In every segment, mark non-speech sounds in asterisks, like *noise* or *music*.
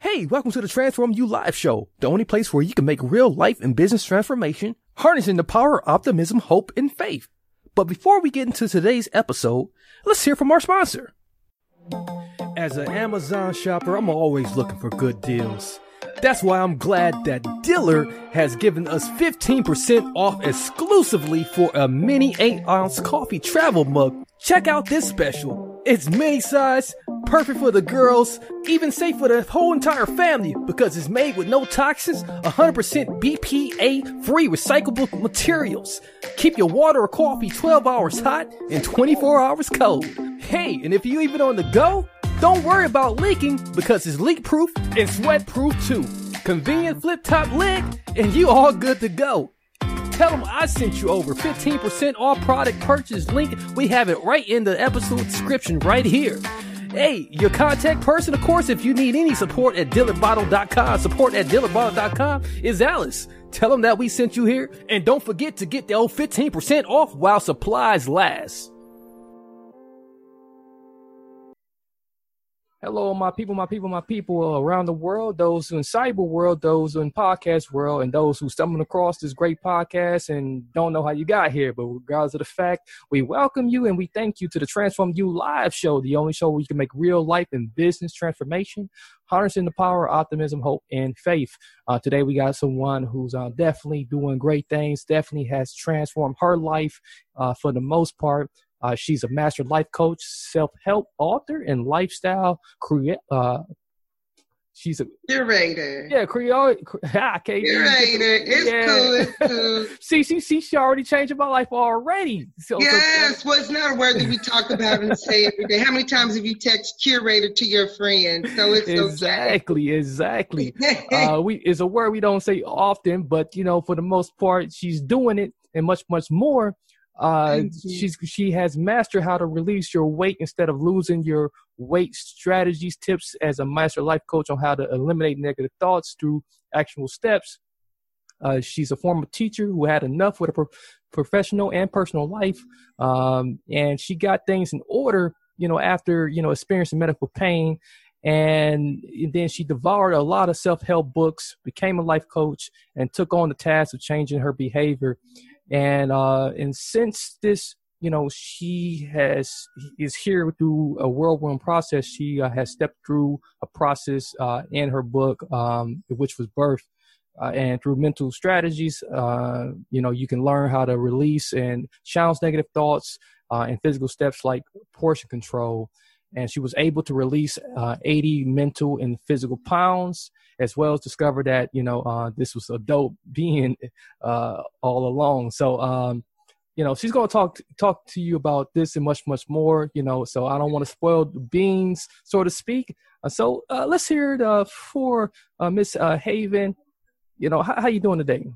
Hey, welcome to the Transform You Live Show, the only place where you can make real life and business transformation, harnessing the power of optimism, hope, and faith. But before we get into today's episode, let's hear from our sponsor. As an Amazon shopper, I'm always looking for good deals. That's why I'm glad that Diller has given us 15% off exclusively for a mini 8 ounce coffee travel mug. Check out this special. It's mini size, perfect for the girls, even safe for the whole entire family because it's made with no toxins, 100% BPA free recyclable materials. Keep your water or coffee 12 hours hot and 24 hours cold. Hey, and if you even on the go, don't worry about leaking because it's leak proof and sweat proof too. Convenient flip top lid and you all good to go. Tell them I sent you over 15% off product purchase link. We have it right in the episode description right here. Hey, your contact person, of course, if you need any support at dillerbottle.com, support at dillerbottle.com is Alice. Tell them that we sent you here and don't forget to get the old 15% off while supplies last. Hello, my people, my people, my people around the world, those in cyber world, those in podcast world, and those who stumbled across this great podcast and don't know how you got here. But regardless of the fact, we welcome you and we thank you to the Transform You live show, the only show where you can make real life and business transformation, harnessing the power of optimism, hope, and faith. Uh, today, we got someone who's uh, definitely doing great things, definitely has transformed her life uh, for the most part. Uh, she's a master life coach, self help author, and lifestyle create. Uh, she's a curator. Yeah, Creole. Ah, *laughs* curator. It's yeah. cool. It's *laughs* cool. see, see, see. She already changed my life already. So, yes. So, well, it's not a word that we talk about and say every day. How many times have you text curator to your friend? So it's exactly, okay. exactly. *laughs* uh, we is a word we don't say often, but you know, for the most part, she's doing it and much, much more uh, she's she has mastered how to release your weight instead of losing your weight. Strategies, tips as a master life coach on how to eliminate negative thoughts through actual steps. Uh, she's a former teacher who had enough with a pro- professional and personal life, um, and she got things in order. You know, after you know experiencing medical pain, and then she devoured a lot of self-help books, became a life coach, and took on the task of changing her behavior and uh, and since this you know she has is here through a whirlwind process she uh, has stepped through a process uh, in her book um, which was birth uh, and through mental strategies uh, you know you can learn how to release and challenge negative thoughts uh, and physical steps like portion control and she was able to release uh, 80 mental and physical pounds as well as discover that you know uh, this was a dope *laughs* being uh, all along. So um, you know she's going to talk talk to you about this and much much more. You know, so I don't want to spoil the beans, so to speak. Uh, so uh, let's hear it uh, for Miss Haven. You know, how, how you doing today?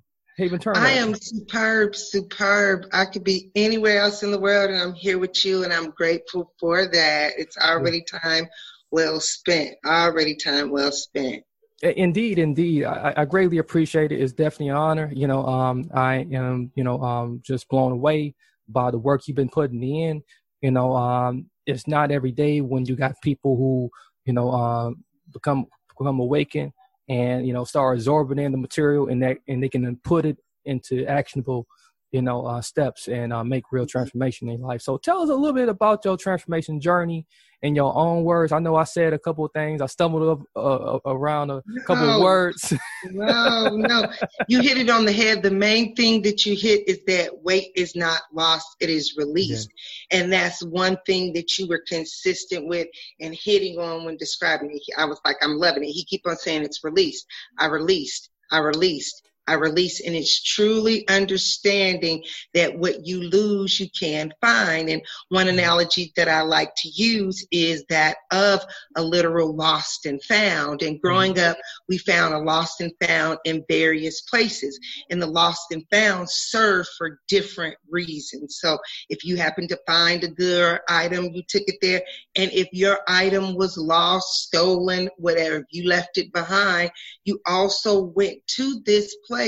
Haven Turner. I am superb, superb. I could be anywhere else in the world, and I'm here with you, and I'm grateful for that. It's already time well spent. Already time well spent. Indeed, indeed. I, I, greatly appreciate it. It's definitely an honor. You know, um, I am, you know, um, just blown away by the work you've been putting in. You know, um, it's not every day when you got people who, you know, um, become become awakened and you know start absorbing in the material and that and they can then put it into actionable you know uh, steps and uh, make real transformation in life. So tell us a little bit about your transformation journey in your own words. I know i said a couple of things. I stumbled up, uh, around a couple no, of words. *laughs* No no. You hit it on the head. The main thing that you hit is that weight is not lost. It is released. Yeah. and that's one thing that you were consistent with and hitting on when describing it. I was like i'm loving it. He keep on saying it's released. I released. I released I release. And it's truly understanding that what you lose, you can find. And one mm-hmm. analogy that I like to use is that of a literal lost and found. And growing mm-hmm. up, we found a lost and found in various places. And the lost and found serve for different reasons. So if you happen to find a good item, you took it there. And if your item was lost, stolen, whatever, you left it behind, you also went to this place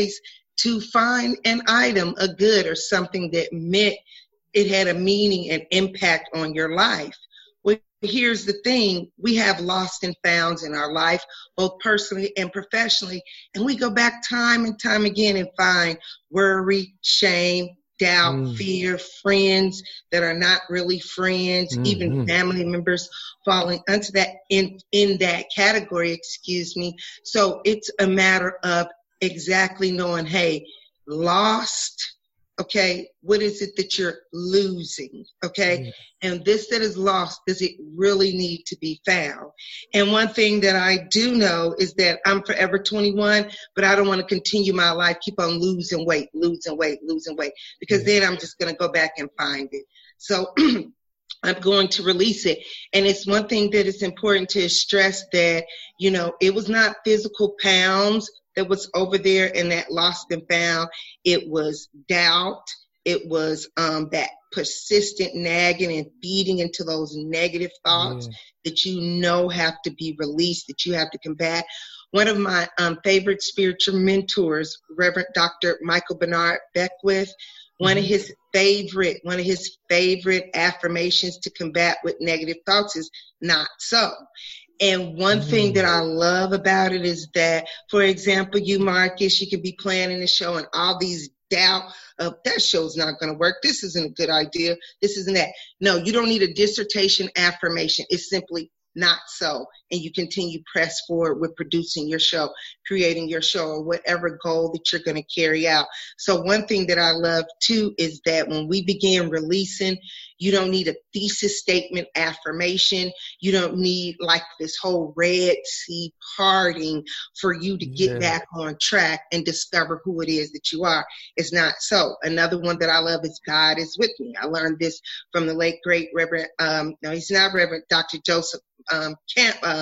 to find an item, a good or something that meant it had a meaning and impact on your life. Well, here's the thing we have lost and founds in our life, both personally and professionally, and we go back time and time again and find worry, shame, doubt, mm. fear, friends that are not really friends, mm-hmm. even family members falling into that in in that category, excuse me. So it's a matter of exactly knowing, hey, lost, okay, what is it that you're losing? Okay. And this that is lost, does it really need to be found? And one thing that I do know is that I'm forever 21, but I don't want to continue my life, keep on losing weight, losing weight, losing weight, because then I'm just going to go back and find it. So *clears throat* I'm going to release it. And it's one thing that is important to stress that, you know, it was not physical pounds that was over there in that lost and found. It was doubt. It was um, that persistent nagging and feeding into those negative thoughts yeah. that you know have to be released, that you have to combat. One of my um, favorite spiritual mentors, Reverend Dr. Michael Bernard Beckwith, one of mm-hmm. his favorite, one of his favorite affirmations to combat with negative thoughts is not so. And one mm-hmm. thing that I love about it is that, for example, you, Marcus, you could be planning a show and all these doubt of that show's not going to work. This isn't a good idea. This isn't that. No, you don't need a dissertation affirmation. It's simply not so and you continue press forward with producing your show creating your show or whatever goal that you're going to carry out. So one thing that i love too is that when we begin releasing you don't need a thesis statement affirmation. You don't need like this whole red sea parting for you to get yeah. back on track and discover who it is that you are. It's not so. Another one that i love is god is with me. I learned this from the late great reverend um no he's not reverend dr joseph um, Camp, uh,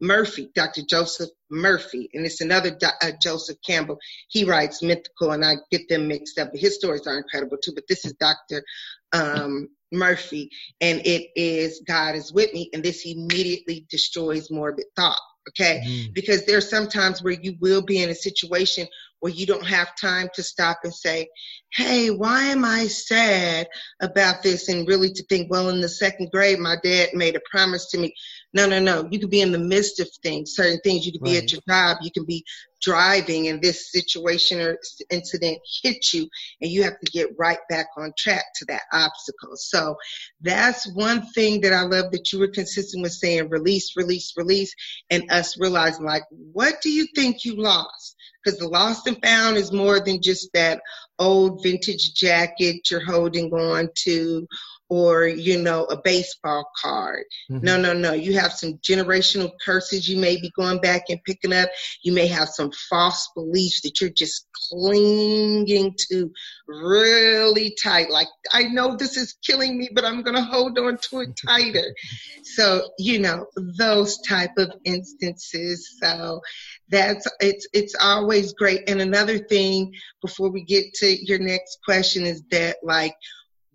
Murphy, Dr. Joseph Murphy, and it's another uh, Joseph Campbell. He writes mythical, and I get them mixed up. But his stories are incredible too. But this is Dr. Um, Murphy, and it is God is with me, and this immediately destroys morbid thought. Okay, mm. because there's sometimes where you will be in a situation where you don't have time to stop and say, hey, why am I sad about this? And really to think, well, in the second grade, my dad made a promise to me. No, no, no. You could be in the midst of things, certain things. You could right. be at your job. You can be driving and this situation or incident hits you and you have to get right back on track to that obstacle. So that's one thing that I love that you were consistent with saying release, release, release, and us realizing like, what do you think you lost? Because the lost and found is more than just that old vintage jacket you're holding on to or you know a baseball card. Mm-hmm. no no no. You have some generational curses you may be going back and picking up. You may have some false beliefs that you're just clinging to really tight. Like i know this is killing me but i'm going to hold on to it *laughs* tighter. So you know those type of instances. So that's it's it's always great. And another thing before we get to your next question is that like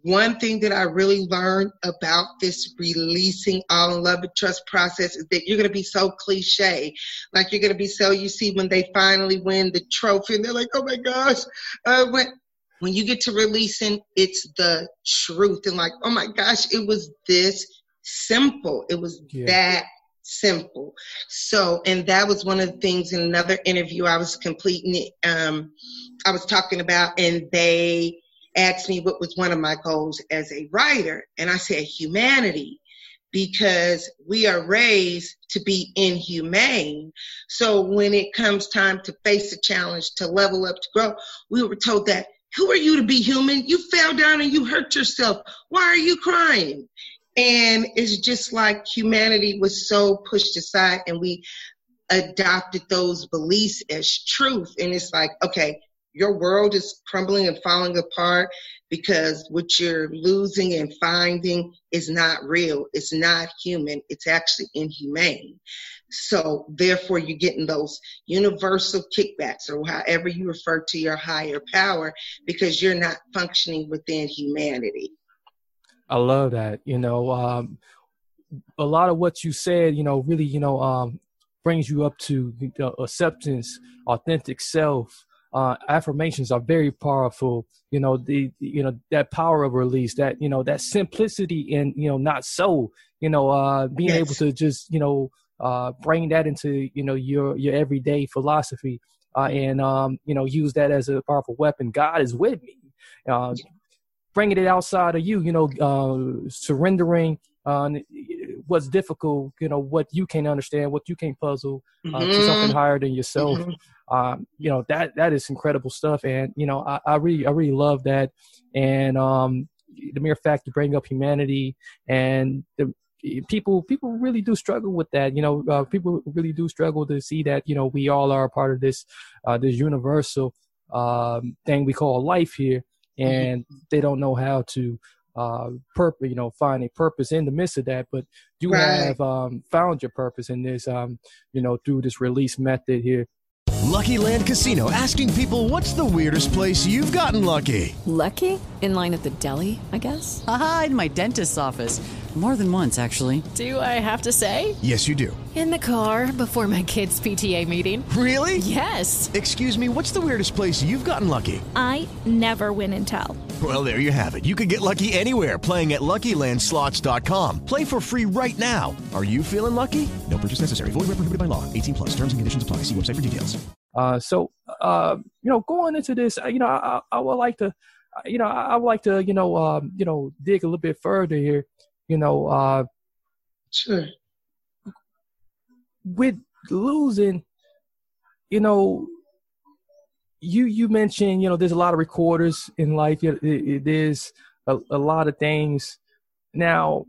one thing that I really learned about this releasing all in love and trust process is that you're going to be so cliche. Like you're going to be so, you see, when they finally win the trophy and they're like, oh my gosh, uh, when, when you get to releasing, it's the truth. And like, oh my gosh, it was this simple. It was yeah. that simple. So, and that was one of the things in another interview I was completing, um, I was talking about, and they, asked me what was one of my goals as a writer, and I said humanity because we are raised to be inhumane. So when it comes time to face a challenge, to level up, to grow, we were told that who are you to be human? You fell down and you hurt yourself. Why are you crying? And it's just like humanity was so pushed aside and we adopted those beliefs as truth. And it's like, okay, your world is crumbling and falling apart because what you're losing and finding is not real. It's not human. It's actually inhumane. So therefore you're getting those universal kickbacks or however you refer to your higher power because you're not functioning within humanity. I love that. You know, um, a lot of what you said, you know, really, you know, um, brings you up to acceptance, authentic self. Uh, affirmations are very powerful. You know, the, you know, that power of release, that, you know, that simplicity and, you know, not so, you know, uh, being yes. able to just, you know, uh, bring that into, you know, your, your everyday philosophy, uh, and, um, you know, use that as a powerful weapon. God is with me. Uh, bringing it outside of you, you know, uh, surrendering uh, what's difficult, you know, what you can't understand, what you can't puzzle uh, mm-hmm. to something higher than yourself. Mm-hmm. Um, you know, that that is incredible stuff, and you know, I, I really I really love that, and um, the mere fact to bring up humanity and the people people really do struggle with that you know uh, people really do struggle to see that you know we all are a part of this uh, this universal um, thing we call life here Mm-hmm. and they don't know how to uh purpose you know find a purpose in the midst of that but you right. have um found your purpose in this um you know through this release method here lucky land casino asking people what's the weirdest place you've gotten lucky lucky in line at the deli i guess aha in my dentist's office more than once, actually. Do I have to say? Yes, you do. In the car before my kids' PTA meeting. Really? Yes. Excuse me, what's the weirdest place you've gotten lucky? I never win and tell. Well, there you have it. You can get lucky anywhere playing at LuckyLandSlots.com. Play for free right now. Are you feeling lucky? No purchase necessary. Void where prohibited by law. 18 plus. Terms and conditions apply. See website for details. Uh, so, uh, you know, going into this, you know, I, I would like to, you know, I would like to, you know, um, you know, dig a little bit further here you know, uh, sure. With losing, you know, you you mentioned, you know, there's a lot of recorders in life. Is a, a lot of things now,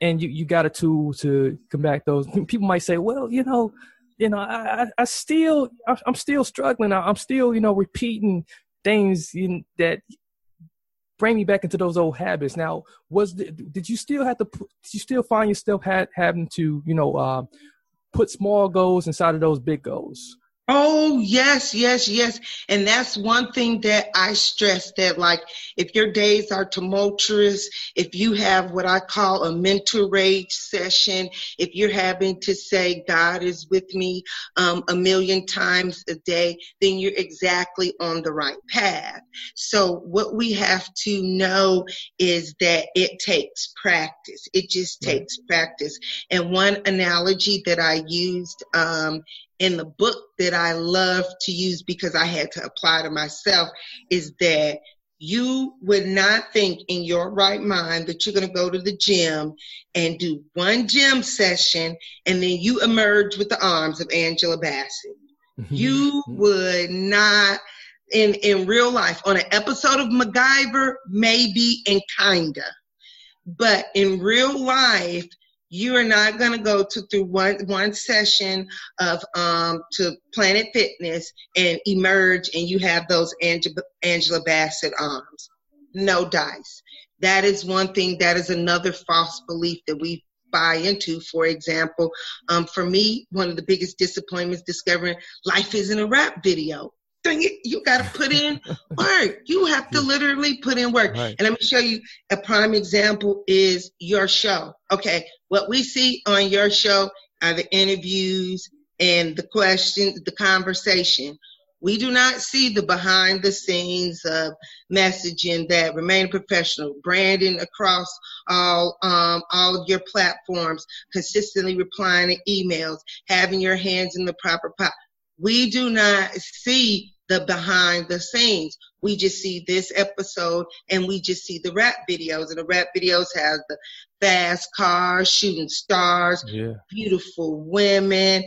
and you you got a tool to combat those. *laughs* People might say, well, you know, you know, I, I, still, I'm still struggling. I'm still, you know, repeating things in, that bring me back into those old habits. Now, was the, did you still have to? Did you still find yourself had, having to, you know, uh, put small goals inside of those big goals? Oh, yes, yes, yes. And that's one thing that I stress that like if your days are tumultuous, if you have what I call a mental rage session, if you're having to say God is with me um, a million times a day, then you're exactly on the right path. So what we have to know is that it takes practice. It just takes practice. And one analogy that I used um, in the book that I love to use because I had to apply to myself is that you would not think in your right mind that you're going to go to the gym and do one gym session and then you emerge with the arms of Angela Bassett. Mm-hmm. you would not in in real life on an episode of MacGyver maybe and kinda but in real life you are not going to go to through one one session of um to Planet Fitness and emerge and you have those Angela, Angela Bassett arms. No dice. That is one thing. That is another false belief that we buy into. For example, um, for me, one of the biggest disappointments discovering life isn't a rap video dang it, you got to put in work. You have to literally put in work. Right. And let me show you a prime example is your show. Okay. What we see on your show are the interviews and the questions, the conversation. We do not see the behind the scenes of messaging that remain professional, branding across all um, all of your platforms, consistently replying to emails, having your hands in the proper pot. We do not see the behind the scenes. We just see this episode and we just see the rap videos and the rap videos have the fast cars, shooting stars, yeah. beautiful women,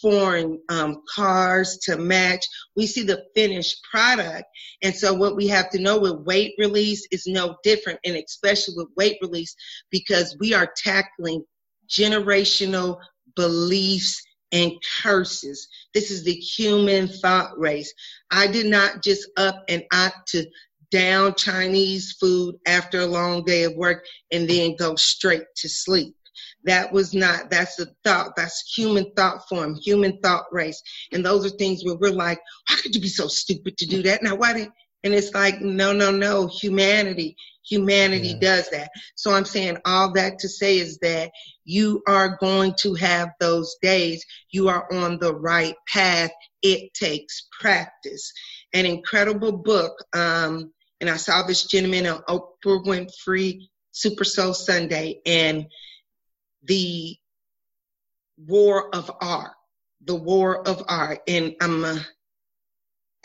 foreign um, cars to match. We see the finished product. And so what we have to know with weight release is no different and especially with weight release because we are tackling generational beliefs and curses. This is the human thought race. I did not just up and opt to down Chinese food after a long day of work and then go straight to sleep. That was not, that's a thought, that's human thought form, human thought race. And those are things where we're like, why could you be so stupid to do that? Now, why did, and it's like, no, no, no, humanity, humanity yeah. does that. So I'm saying all that to say is that you are going to have those days. You are on the right path. It takes practice. An incredible book. Um, and I saw this gentleman on Oprah Winfrey Super Soul Sunday and the war of art, the war of art. And I'm, uh,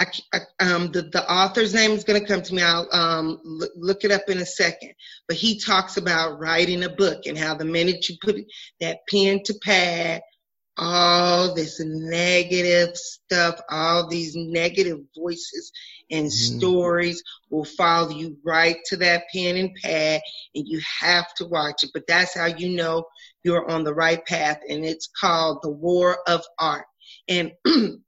I, I, um, the, the author's name is going to come to me. I'll um, look, look it up in a second. But he talks about writing a book and how the minute you put that pen to pad, all this negative stuff, all these negative voices and mm-hmm. stories will follow you right to that pen and pad, and you have to watch it. But that's how you know you're on the right path, and it's called The War of Art. And *clears throat*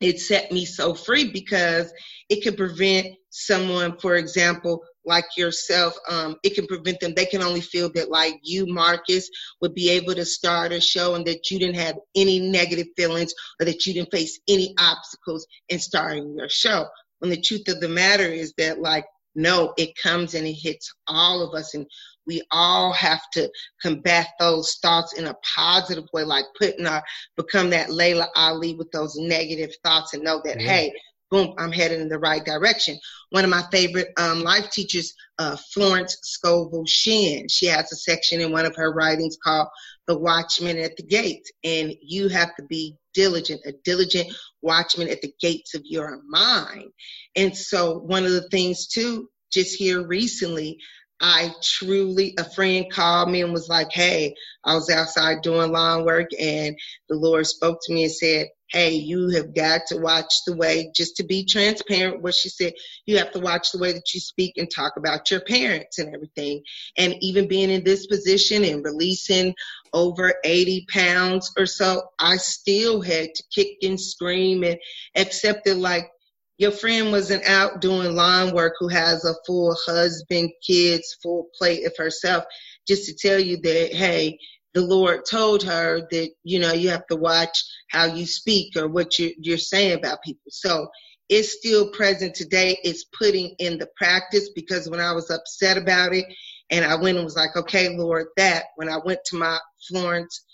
it set me so free because it can prevent someone, for example, like yourself, um, it can prevent them. They can only feel that, like you, Marcus, would be able to start a show and that you didn't have any negative feelings or that you didn't face any obstacles in starting your show. When the truth of the matter is that, like, no, it comes and it hits all of us. And we all have to combat those thoughts in a positive way, like putting our, become that Laila Ali with those negative thoughts and know that, yeah. hey, boom, I'm headed in the right direction. One of my favorite um, life teachers, uh, Florence Scovel Shinn, she has a section in one of her writings called The Watchman at the Gate. And you have to be diligent, a diligent watchman at the gates of your mind. And so one of the things too, just here recently, I truly, a friend called me and was like, Hey, I was outside doing lawn work and the Lord spoke to me and said, Hey, you have got to watch the way, just to be transparent, what she said, you have to watch the way that you speak and talk about your parents and everything. And even being in this position and releasing over 80 pounds or so, I still had to kick and scream and accept it like, your friend wasn't out doing lawn work who has a full husband, kids, full plate of herself, just to tell you that, hey, the Lord told her that, you know, you have to watch how you speak or what you're, you're saying about people. So it's still present today. It's putting in the practice because when I was upset about it and I went and was like, okay, Lord, that when I went to my Florence,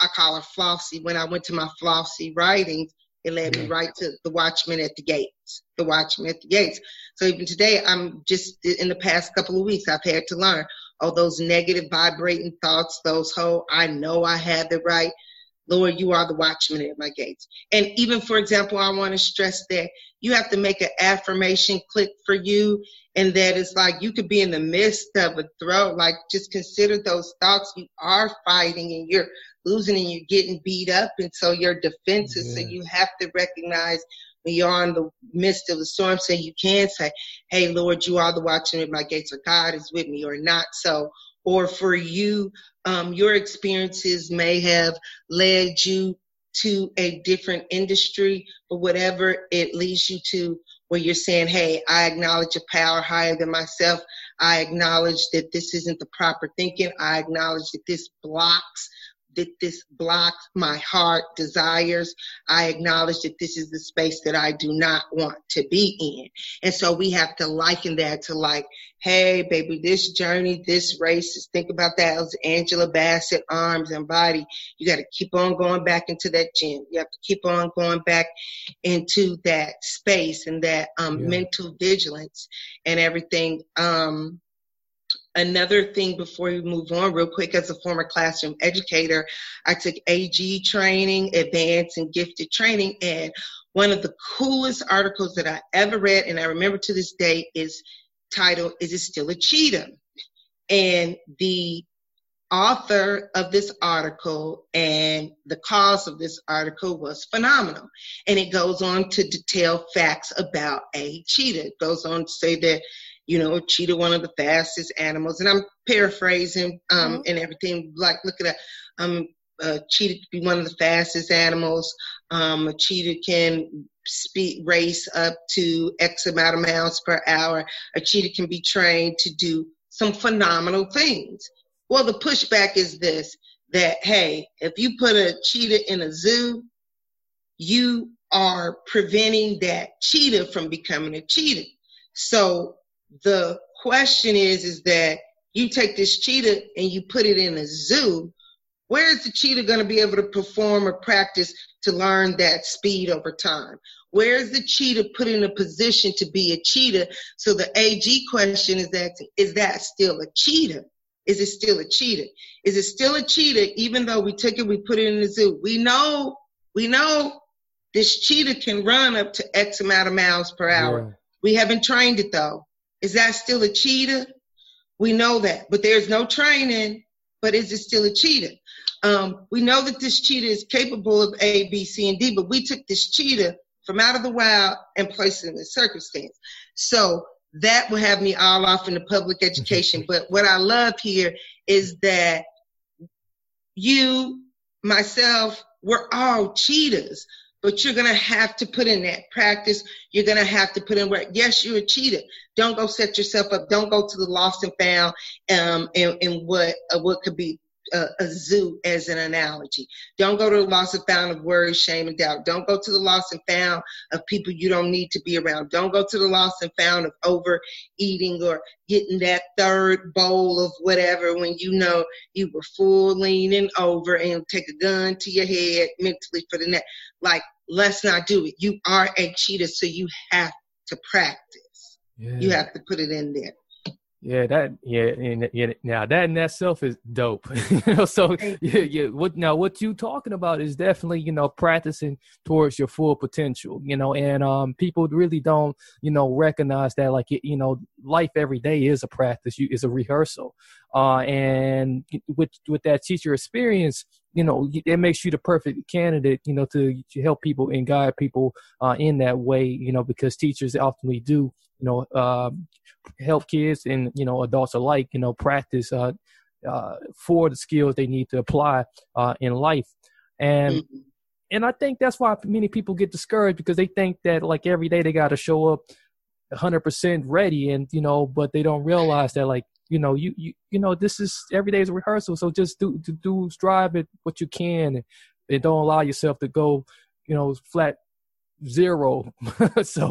I call her Flossie, when I went to my Flossie writings, it led me right to the watchman at the gates, the watchman at the gates. So even today, I'm just in the past couple of weeks, I've had to learn, oh, those negative vibrating thoughts, those whole, I know I have it right. Lord, you are the watchman at my gates. And even, for example, I want to stress that you have to make an affirmation click for you. And that is like you could be in the midst of a throw. Like just consider those thoughts. You are fighting and you're losing and you're getting beat up. And so your defenses, yeah. so you have to recognize when you're in the midst of the storm, so you can say, Hey, Lord, you are the watchman at my gates, or God is with me, or not so. Or for you, um, your experiences may have led you to a different industry, but whatever it leads you to, where you're saying, Hey, I acknowledge a power higher than myself. I acknowledge that this isn't the proper thinking. I acknowledge that this blocks that this blocks my heart desires. I acknowledge that this is the space that I do not want to be in. And so we have to liken that to like, hey, baby, this journey, this race is think about that as Angela Bassett, arms and body. You got to keep on going back into that gym. You have to keep on going back into that space and that um, yeah. mental vigilance and everything. Um, another thing before we move on real quick as a former classroom educator i took ag training advanced and gifted training and one of the coolest articles that i ever read and i remember to this day is titled is it still a cheetah and the author of this article and the cause of this article was phenomenal. And it goes on to detail facts about a cheetah. It goes on to say that you know, cheetah, one of the fastest animals. And I'm paraphrasing um, mm-hmm. and everything. Like, look at that. Um, a cheetah can be one of the fastest animals. Um, a cheetah can speed race up to X amount of miles per hour. A cheetah can be trained to do some phenomenal things. Well, the pushback is this that, hey, if you put a cheetah in a zoo, you are preventing that cheetah from becoming a cheetah. So the question is, is that you take this cheetah and you put it in a zoo, where is the cheetah going to be able to perform or practice to learn that speed over time? Where is the cheetah put in a position to be a cheetah? So the AG question is that, is that still a cheetah? Is it still a cheetah? Is it still a cheetah even though we took it, we put it in the zoo? We know, we know this cheetah can run up to X amount of miles per hour. Yeah. We haven't trained it though. Is that still a cheetah? We know that, but there's no training. But is it still a cheetah? Um, we know that this cheetah is capable of A, B, C, and D, but we took this cheetah from out of the wild and placed it in the circumstance. So that will have me all off in the public education. *laughs* but what I love here is that you, myself, we're all cheetahs but you're going to have to put in that practice. You're going to have to put in work. Yes, you're a cheater. Don't go set yourself up. Don't go to the lost and found um, and, what uh, what could be a, a, zoo as an analogy. Don't go to the lost and found of worry, shame, and doubt. Don't go to the lost and found of people you don't need to be around. Don't go to the lost and found of overeating or getting that third bowl of whatever when you know you were full leaning over and take a gun to your head mentally for the next. Like, let's not do it. You are a cheater, so you have to practice. Yeah. You have to put it in there. Yeah, that yeah, and yeah, now that in itself is dope. *laughs* you know, so yeah, yeah. What now? What you talking about is definitely you know practicing towards your full potential. You know, and um, people really don't you know recognize that like you know life every day is a practice. You is a rehearsal. Uh, and with with that teacher experience, you know, it makes you the perfect candidate. You know, to to help people and guide people uh, in that way. You know, because teachers ultimately do you know. Uh, help kids and you know adults alike you know practice uh, uh, for the skills they need to apply uh, in life and mm-hmm. and I think that's why many people get discouraged because they think that like every day they got to show up 100% ready and you know but they don't realize that like you know you you, you know this is every day is a rehearsal so just do to do strive at what you can and, and don't allow yourself to go you know flat zero *laughs* so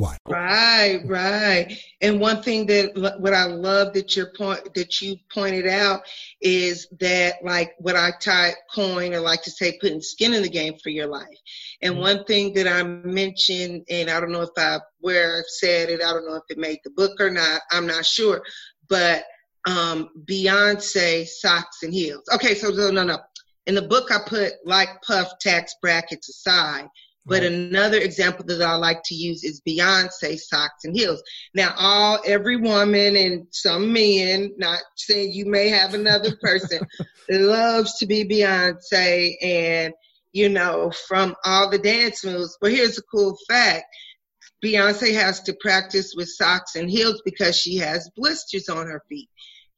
Right, right. And one thing that what I love that your point that you pointed out is that like what I type coin or like to say putting skin in the game for your life. And mm-hmm. one thing that I mentioned, and I don't know if I where I've said it, I don't know if it made the book or not, I'm not sure, but um Beyonce socks and heels. Okay, so no, no, no. In the book, I put like puff tax brackets aside but right. another example that I like to use is Beyonce socks and heels. Now, all every woman and some men, not saying you may have another person, *laughs* loves to be Beyonce and you know from all the dance moves. But here's a cool fact: Beyonce has to practice with socks and heels because she has blisters on her feet.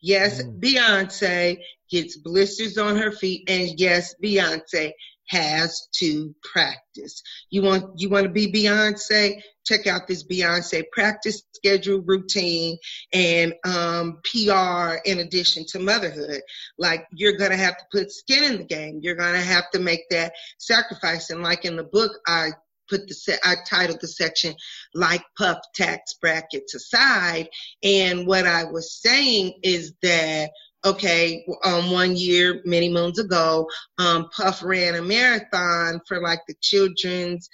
Yes, mm. Beyonce gets blisters on her feet, and yes, Beyonce has to practice. You want you want to be Beyonce? Check out this Beyonce practice schedule, routine, and um, PR in addition to motherhood. Like you're gonna have to put skin in the game. You're gonna have to make that sacrifice. And like in the book, I put the se- I titled the section like puff tax brackets aside. And what I was saying is that okay, um, one year, many moons ago, um, Puff ran a marathon for like the children's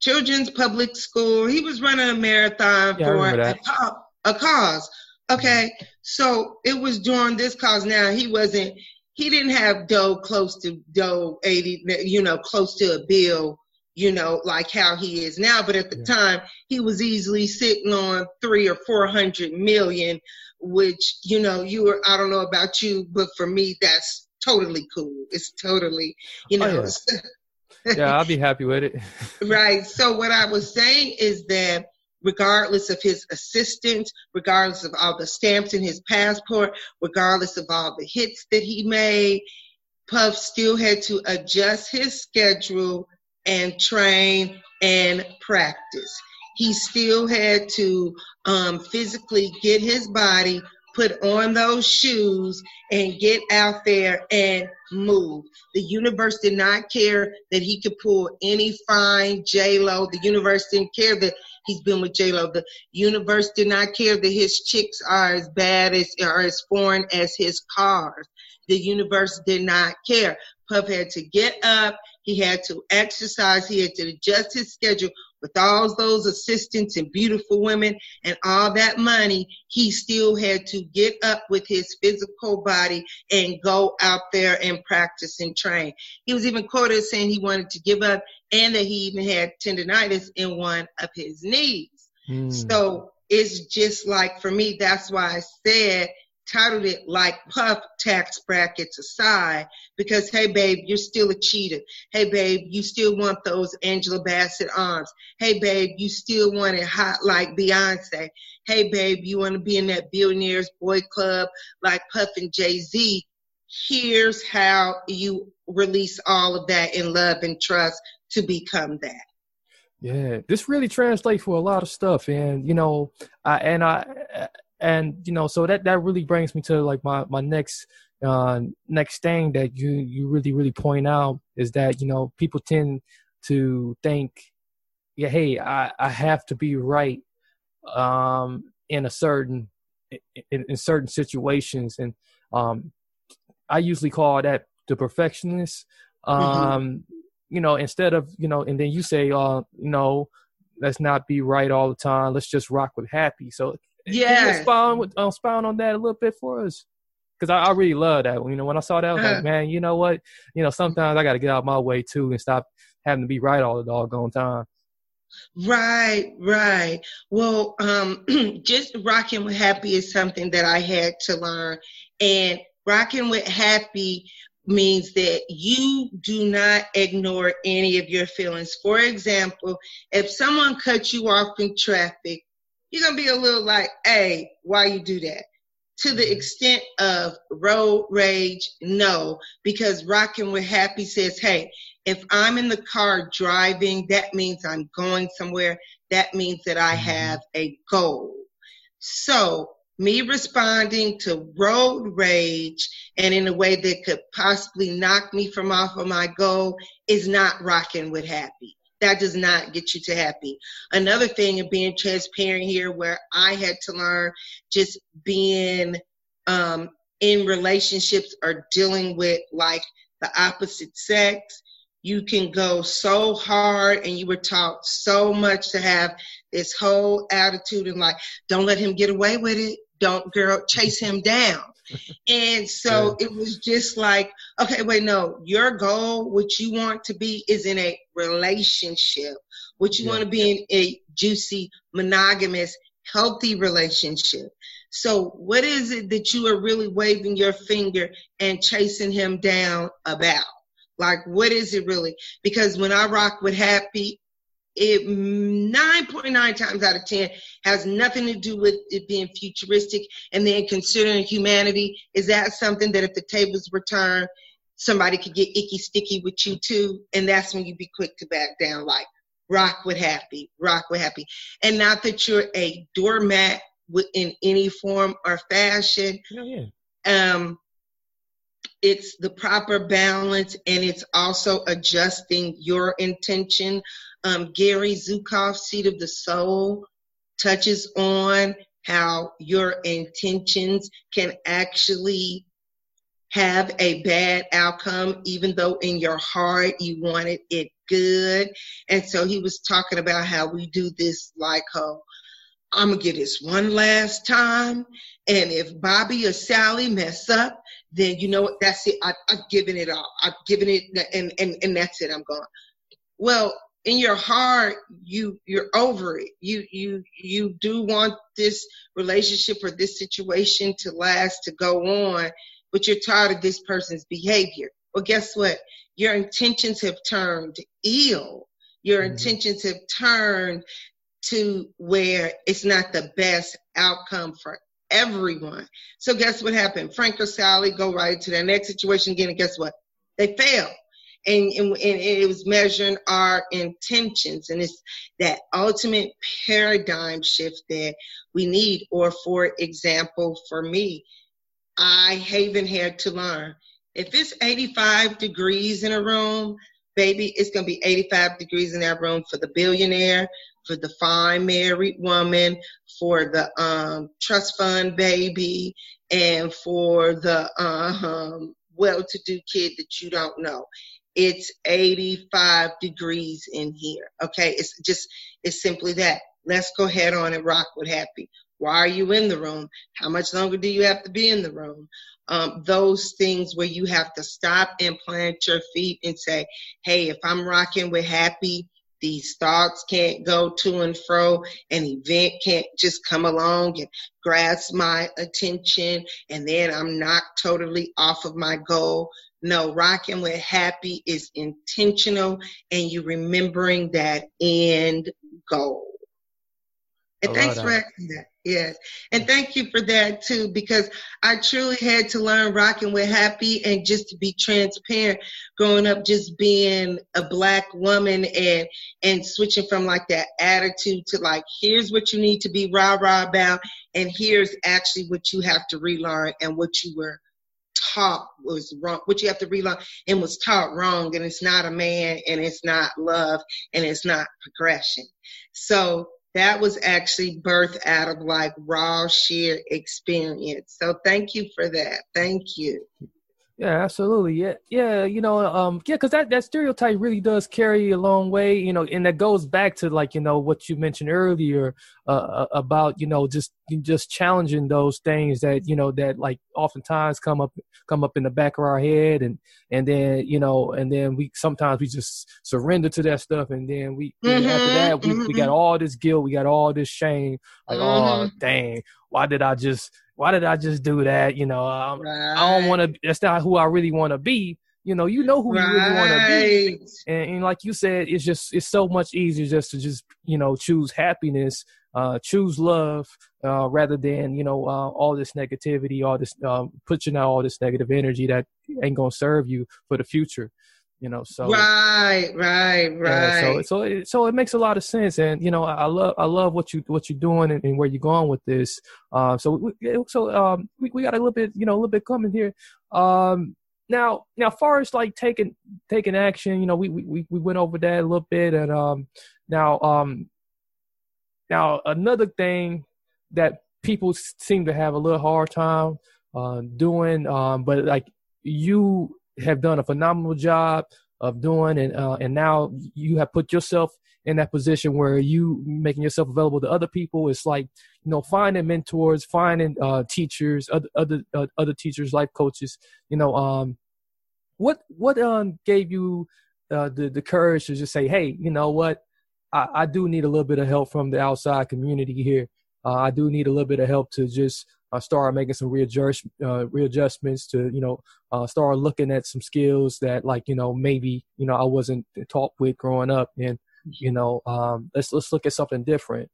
children's public school. He was running a marathon Yeah, for a, a cause. Okay, so it was during this cause. Now he wasn't. He didn't have dough close to dough eighty. You know, close to a bill. You know, like how he is now. But at the time, he was easily sitting on three or four hundred million which you know you were i don't know about you but for me that's totally cool. It's totally you Oh, know. yeah, *laughs* I'll be happy with it. *laughs* right. So what i was saying is that regardless of his assistance regardless of all the stamps in his passport regardless of all the hits that he made puff still had to adjust his schedule and train and practice he still had to um, physically get his body put on those shoes and get out there and move. The universe did not care that he could pull any fine J Lo. The universe didn't care that he's been with J Lo. The universe did not care that his chicks are as bad as or as foreign as his cars. The universe did not care. Puff had to get up. He had to exercise. He had to adjust his schedule with all those assistants and beautiful women and all that money, he still had to get up with his physical body and go out there and practice and train. He was even quoted as saying he wanted to give up and that he even had tendonitis in one of his knees. Hmm. So it's just like for me, that's why I said titled it like puff tax brackets aside because hey babe you're still a cheater. Hey babe you still want those angela bassett arms. Hey babe you still want it hot like beyonce. Hey babe you want to be in that billionaires boy club like puff and jay-z. Here's how you release all of that in love and trust to become that. Yeah, this really translates for a lot of stuff, and you know, I and I and you know, so that that really brings me to like my my next uh next thing that you you really really point out is that you know people tend to think, yeah, hey, I I have to be right, um, in a certain in, in certain situations, and um, I usually call that the perfectionist. Um, Mm-hmm. you know, instead of, you know, and then you say, uh, you know, let's not be right all the time. Let's just rock with happy. So Yes. expound, with, uh, expound on that a little bit for us? Because I, I really love that. You know, when I saw that, I was Uh-huh. like, man, you know what? You know, sometimes I got to get out my way too and stop having to be right all the doggone time. Right, right. Well, um, *clears throat* just rocking with happy is something that I had to learn. And rocking with happy means that you do not ignore any of your feelings. For example, if someone cuts you off in traffic, you're going to be a little like, hey, why you do that? To the mm-hmm. extent of road rage, no, because rocking with happy says, hey, if I'm in the car driving, that means I'm going somewhere. That means that I mm-hmm. have a goal. So me responding to road rage and in a way that could possibly knock me from off of my goal is not rocking with happy. That does not get you to happy. Another thing of being transparent here where I had to learn just being um, in relationships or dealing with like the opposite sex you can go so hard and you were taught so much to have this whole attitude and like don't let him get away with it don't girl chase him down and so it was just like okay wait no your goal what you want to be is in a relationship what you Yeah. want to be in a juicy monogamous healthy relationship so what is it that you are really waving your finger and chasing him down about like, what is it really? Because when I rock with happy, it 9.9 times out of 10 has nothing to do with it being futuristic. And then considering humanity, is that something that if the tables were turned, somebody could get icky sticky with you too. And that's when you'd be quick to back down, like rock with happy, rock with happy. And not that you're a doormat in any form or fashion. Yeah, yeah. Um, it's the proper balance and it's also adjusting your intention. Um, Gary Zukav, Seat of the Soul, touches on how your intentions can actually have a bad outcome, even though in your heart you wanted it good. And so he was talking about how we do this like, oh, I'm gonna get this one last time. And if Bobby or Sally mess up, then you know what? That's it. I, I've given it all. I've given it, and and and that's it. I'm gone. Well, in your heart, you you're over it. You you you do want this relationship or this situation to last, to go on, but you're tired of this person's behavior. Well, guess what? Your intentions have turned ill. Your mm-hmm. intentions have turned to where it's not the best outcome for everyone. So guess what happened? Frank or Sally go right into the next situation again, and guess what? They fail. And, and, and it was measuring our intentions, and it's that ultimate paradigm shift that we need. Or, for example, for me, I haven't had to learn. If it's 85 degrees in a room, baby, it's going to be 85 degrees in that room for the billionaire, for the fine married woman, for the um, trust fund baby, and for the um, well to do kid that you don't know. It's 85 degrees in here. Okay. It's just, it's simply that. Let's go head on and rock with happy. Why are you in the room? How much longer do you have to be in the room? Um, those things where you have to stop and plant your feet and say, hey, if I'm rocking with happy, these thoughts can't go to and fro. An event can't just come along and grasp my attention and then I'm not totally off of my goal. No, rocking with happy is intentional and you remembering that end goal. And thanks for asking that. Yes. And thank you for that too, because I truly had to learn rocking with happy and just to be transparent growing up, just being a black woman and, and switching from like that attitude to like, here's what you need to be rah rah about. And here's actually what you have to relearn and what you were taught was wrong, what you have to relearn and was taught wrong. And it's not a man and it's not love and it's not progression. So that was actually birthed out of like raw sheer experience. So thank you for that. Thank you. Yeah, absolutely. Yeah, yeah. You know, um, yeah, because that that stereotype really does carry a long way. You know, and that goes back to like you know what you mentioned earlier uh, uh, about you know just just challenging those things that you know that like oftentimes come up come up in the back of our head, and and then you know, and then we sometimes we just surrender to that stuff, and then we mm-hmm, after that we, mm-hmm. we got mm-hmm. all this guilt, we got all this shame, like oh, mm-hmm. oh dang, why did I just why did I just do that? You know, um, right. I don't want to. That's not who I really want to be. You know, you know who right. you really want to be, and, and, like you said, it's just it's so much easier just to just you know choose happiness, uh, choose love, uh, rather than you know uh, all this negativity, all this um, pushing out all this negative energy that ain't gonna serve you for the future you know so right right right yeah, so so it, so it makes a lot of sense. And you know i, I love i love what you what you're doing and, and where you're going with this. Uh, so we, so um we, we got a little bit you know a little bit coming here. Um now now far as like taking taking action you know we we we went over that a little bit and um now um now another thing that people seem to have a little hard time uh, doing um but like you have done a phenomenal job of doing, and uh, and now you have put yourself in that position where you making yourself available to other people. It's like you know finding mentors, finding uh, teachers, other other uh, other teachers, life coaches. You know, um, what what um gave you uh, the the courage to just say, hey, you know what, I, I do need a little bit of help from the outside community here. Uh, I do need a little bit of help to just uh, start making some readjust, uh, readjustments to, you know, uh, start looking at some skills that like, you know, maybe, you know, I wasn't taught with growing up and, you know, um, let's, let's look at something different.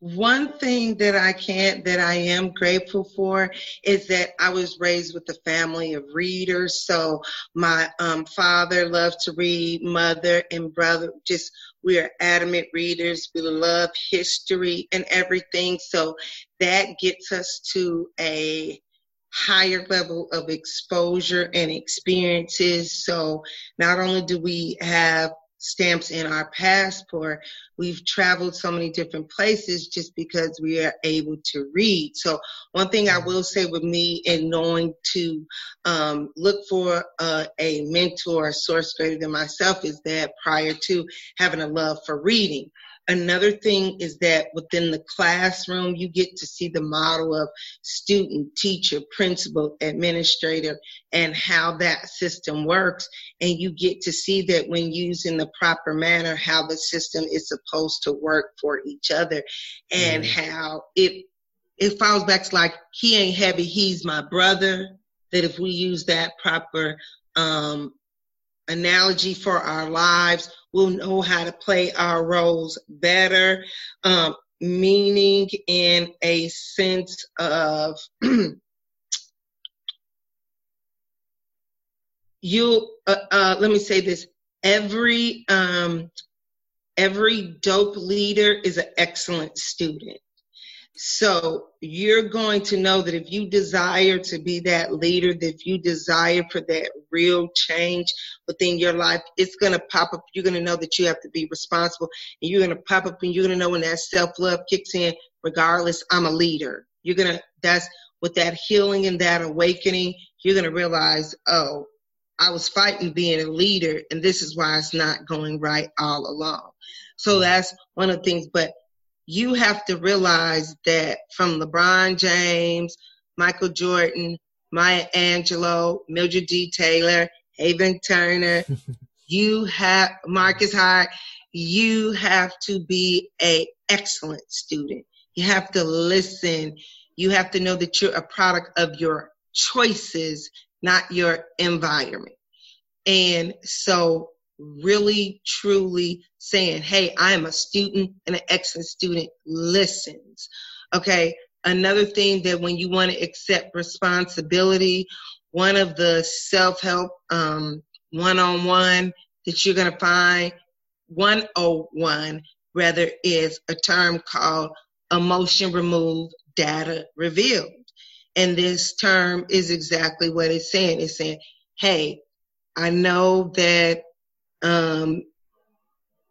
One thing that I can't, that I am grateful for is that I was raised with a family of readers. So my um, father loved to read, mother and brother just, we are adamant readers. We love history and everything. So that gets us to a higher level of exposure and experiences. So not only do we have stamps in our passport. We've traveled so many different places just because we are able to read. So one thing I will say with me in knowing to um, look for uh, a mentor, a source greater than myself is that prior to having a love for reading, Another thing is that within the classroom, you get to see the model of student, teacher, principal, administrator, and how that system works. And you get to see that when used in the proper manner, how the system is supposed to work for each other and mm-hmm. how it, it falls back to like, he ain't heavy, he's my brother. That if we use that proper, um, analogy for our lives, we'll know how to play our roles better, um, meaning in a sense of *clears throat* you uh, uh, let me say this. Every um, every dope leader is an excellent student so you're going to know that if you desire to be that leader, that if you desire for that real change within your life, it's going to pop up. You're going to know that you have to be responsible and you're going to pop up and you're going to know when that self love kicks in, regardless, I'm a leader. You're going to, that's with that healing and that awakening, you're going to realize, oh, I was fighting being a leader and this is why it's not going right all along. So that's one of the things, but you have to realize that from LeBron James, Michael Jordan, Maya Angelou, Mildred D. Taylor, Haven Turner, *laughs* you have Marcus Hart, you have to be a excellent student. You have to listen. You have to know that you're a product of your choices, not your environment. And so really truly saying, Hey, I am a student and an excellent student listens. Okay. Another thing that when you want to accept responsibility, one of the self-help, um, one-on-one that you're going to find 101 rather is a term called emotion removed data revealed. And this term is exactly what it's saying. It's saying, Hey, I know that um,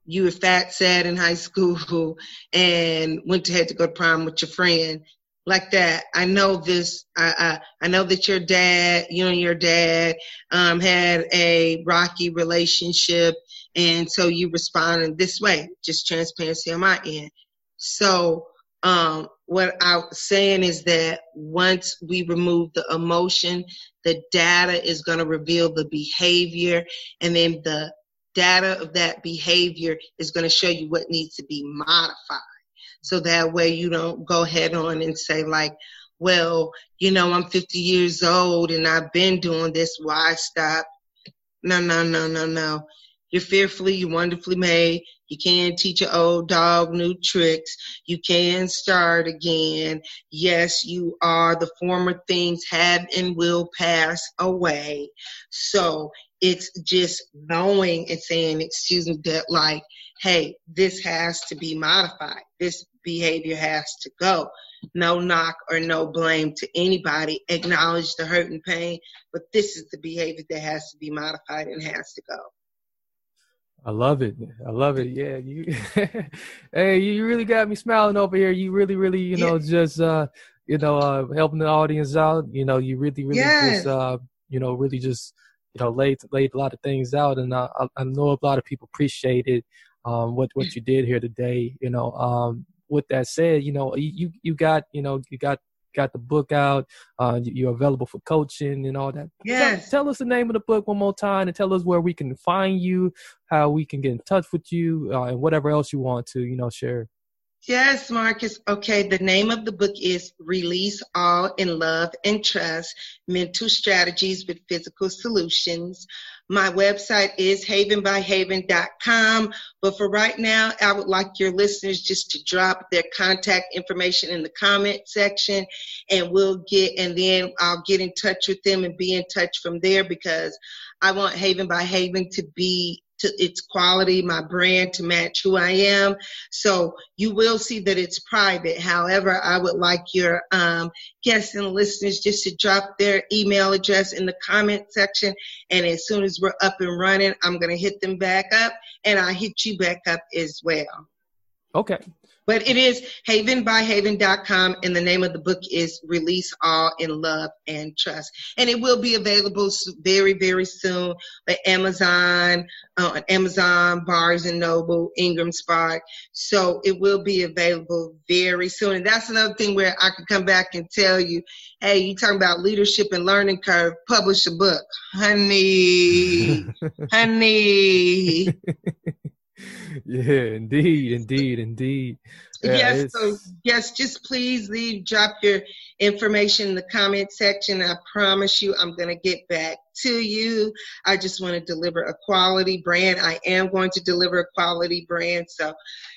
you were fat, sad in high school *laughs* and went to to go to prom with your friend like that. I know this. I, I, I know that your dad, you and your dad, um, had a rocky relationship, and so you responded this way. Just transparency on my end. So, um, what I'm saying is that once we remove the emotion, the data is going to reveal the behavior, and then the data of that behavior is going to show you what needs to be modified. So that way you don't go head on and say like, well, you know, I'm 50 years old and I've been doing this. Why stop? No, no, no, no, no. You're fearfully, you're wonderfully made. You can teach an old dog new tricks. You can start again. Yes, you are. The former things have and will pass away. So it's just knowing and saying, excuse me, that like, hey, this has to be modified. This behavior has to go. No knock or no blame to anybody. Acknowledge the hurt and pain, but this is the behavior that has to be modified and has to go. I love it. I love it. Yeah, you. *laughs* hey, you really got me smiling over here. You really, really, you know, yeah. just uh, you know, uh, helping the audience out. You know, you really, really yes. just uh, you know, really just you know laid laid a lot of things out, and I, I know a lot of people appreciated um, what what you did here today. You know, um, with that said, you know, you you got you know you got got the book out. Uh, you're available for coaching and all that. Yes. Tell, tell, us the name of the book one more time, and tell us where we can find you, how we can get in touch with you, uh, and whatever else you want to, you know, share. Yes, Marcus. Okay, the name of the book is Release All in Love and Trust Mental Strategies with Physical Solutions. My website is havenbyhaven.com. But for right now, I would like your listeners just to drop their contact information in the comment section and we'll get, and then I'll get in touch with them and be in touch from there because I want Haven by Haven to be to its quality, my brand to match who I am. So you will see that it's private. However, I would like your um, guests and listeners just to drop their email address in the comment section. And as soon as we're up and running, I'm going to hit them back up and I'll hit you back up as well. Okay. But it is havenbyhaven.com, and the name of the book is Release All in Love and Trust. And it will be available very, very soon at Amazon, uh, Amazon, Barnes and Noble, Ingram Spark. So it will be available very soon. And that's another thing where I can come back and tell you, hey, you talking about leadership and learning curve, publish a book. Honey, *laughs* honey. *laughs* *laughs* yeah, indeed, indeed, indeed. Yeah, yes, so yes, just please leave, drop your information in the comment section. I promise you, I'm going to get back to you. I just want to deliver a quality brand. I am going to deliver a quality brand, so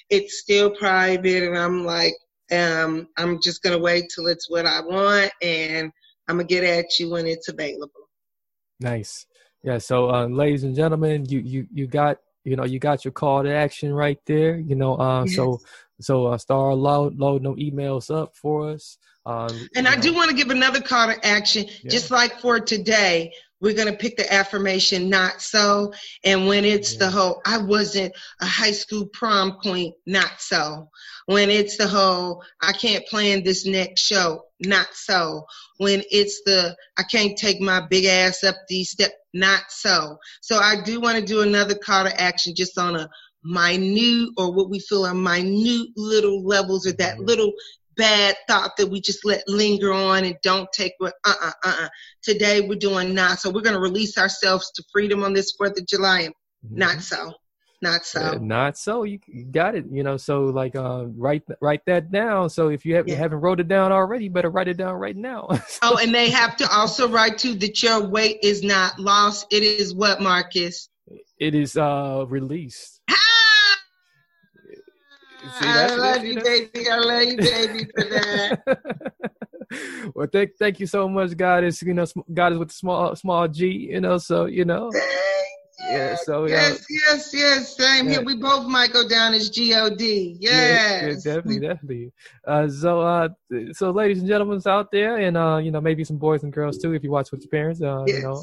it's still private, and I'm like, um, I'm just going to wait till it's what I want, and I'm gonna get at you when it's available. Nice. Yeah. So, uh, ladies and gentlemen, you you you got you know you got your call to action right there you know uh, yes. so so uh, star load load no emails up for us um, and i know. do want to give another call to action yeah. just like for today we're going to pick the affirmation not so and when it's yeah. the whole i wasn't a high school prom queen not so when it's the whole i can't plan this next show not so when it's the i can't take my big ass up these steps not so so i do want to do another call to action just on a minute or what we feel are minute little levels or that mm-hmm. little bad thought that we just let linger on and don't take what uh uh uh uh Today we're doing not. So we're going to release ourselves to freedom on this 4th of July. Mm-hmm. Not so. Not so. Yeah, not so. You got it. You know, so like uh write write that down. So if you, have, yeah. you haven't wrote it down already, you better write it down right now. *laughs* oh, and they have to also write too that your weight is not lost. It is what, Marcus? It is uh released. See, I love you, baby. I love you, baby, for that. *laughs* well, thank thank you so much, God. Is you know, God is with the small small G. You know, so you know. Yeah, so yes, yeah. yes, yes. Same yeah. here. We both might go down as God. Yes, yeah, yeah, definitely, definitely. Uh, so, uh, so, ladies and gentlemen out there, and uh, you know, maybe some boys and girls too, if you watch with your parents, uh, yes. you know,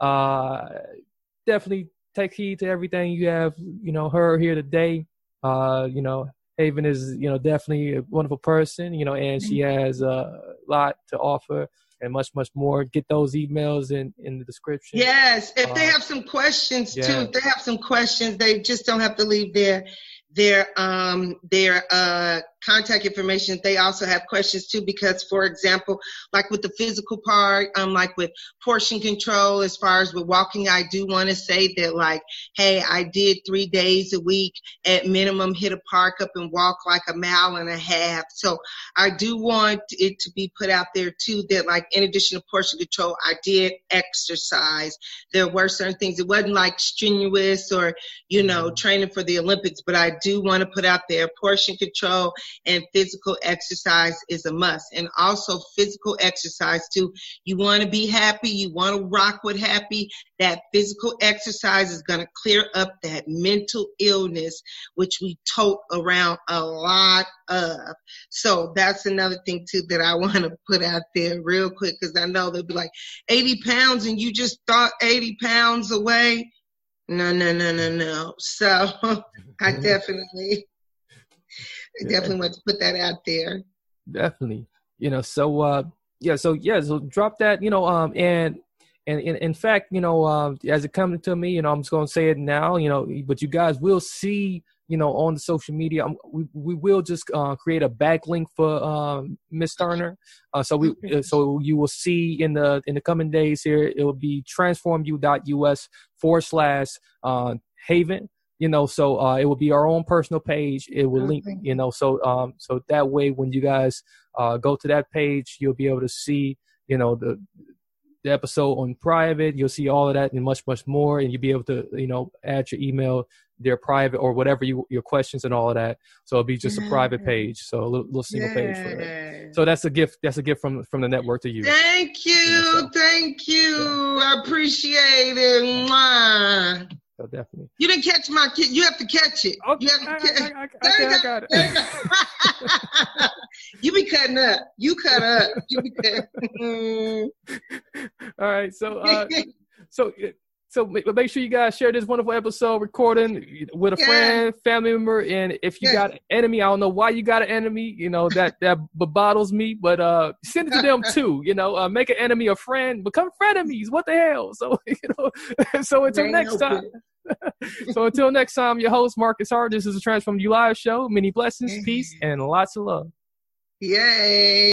*laughs* uh, definitely take heed to everything you have, you know, heard here today. Uh, you know, Haven is, you know, definitely a wonderful person, you know, and she has a lot to offer and much, much more. Get those emails in, in the description. Yes. If uh, they have some questions yeah. too, if they have some questions, they just don't have to leave their their um their uh contact information. They also have questions too, because for example, like with the physical part, um, like with portion control, as far as with walking, I do want to say that like, hey, I did three days a week at minimum hit a park up and walk like a mile and a half. So I do want it to be put out there too that like in addition to portion control, I did exercise. There were certain things. It wasn't like strenuous or, you know, mm-hmm. training for the Olympics, but I do want to put out there portion control and physical exercise is a must. And also physical exercise too. You want to be happy. You want to rock with happy. That physical exercise is going to clear up that mental illness, which we tote around a lot of. So that's another thing too that I *laughs* want to put out there real quick because I know they'll be like 80 pounds and you just thought 80 pounds away. No, no, no, no, no. So *laughs* I *laughs* definitely I definitely want to put that out there. Definitely. You know, so uh yeah, so yeah, so drop that, you know, um and and in, in fact, you know, uh, as it comes to me, you know, I'm just gonna say it now, you know, but you guys will see, you know, on the social media, um, we we will just uh, create a backlink for um, Miss Turner, uh, so we uh, so you will see in the in the coming days here, it will be transformu.us forward slash uh, Haven, you know so uh, it will be our own personal page it will link you know so um so that way when you guys uh, go to that page you'll be able to see you know the the episode on private. You'll see all of that and much, much more. And you'll be able to, you know, add your email there private or whatever you your questions and all of that. So it'll be just a private page. So a little, little single page for that. So that's a gift. That's a gift from from the network to you. Thank you. Thank you. Yeah. I appreciate it. Mwah. So definitely. You didn't catch my kid. You have to catch it. Okay, you have to catch I, I, *laughs* I, I got it. *laughs* you be cutting up. You cut up. You be cutting. *laughs* All right. So, uh, so, so make sure you guys share this wonderful episode recording with a yeah. friend, family member, and if you yeah. got an enemy, I don't know why you got an enemy. You know that that bothers me, but uh, send it to them too. You know, uh, make an enemy a friend, become frenemies. What the hell? So you know, so until next time. So until next time, your host Marcus Hart. This is a Transform You Live show. Many blessings, peace, and lots of love. Yay!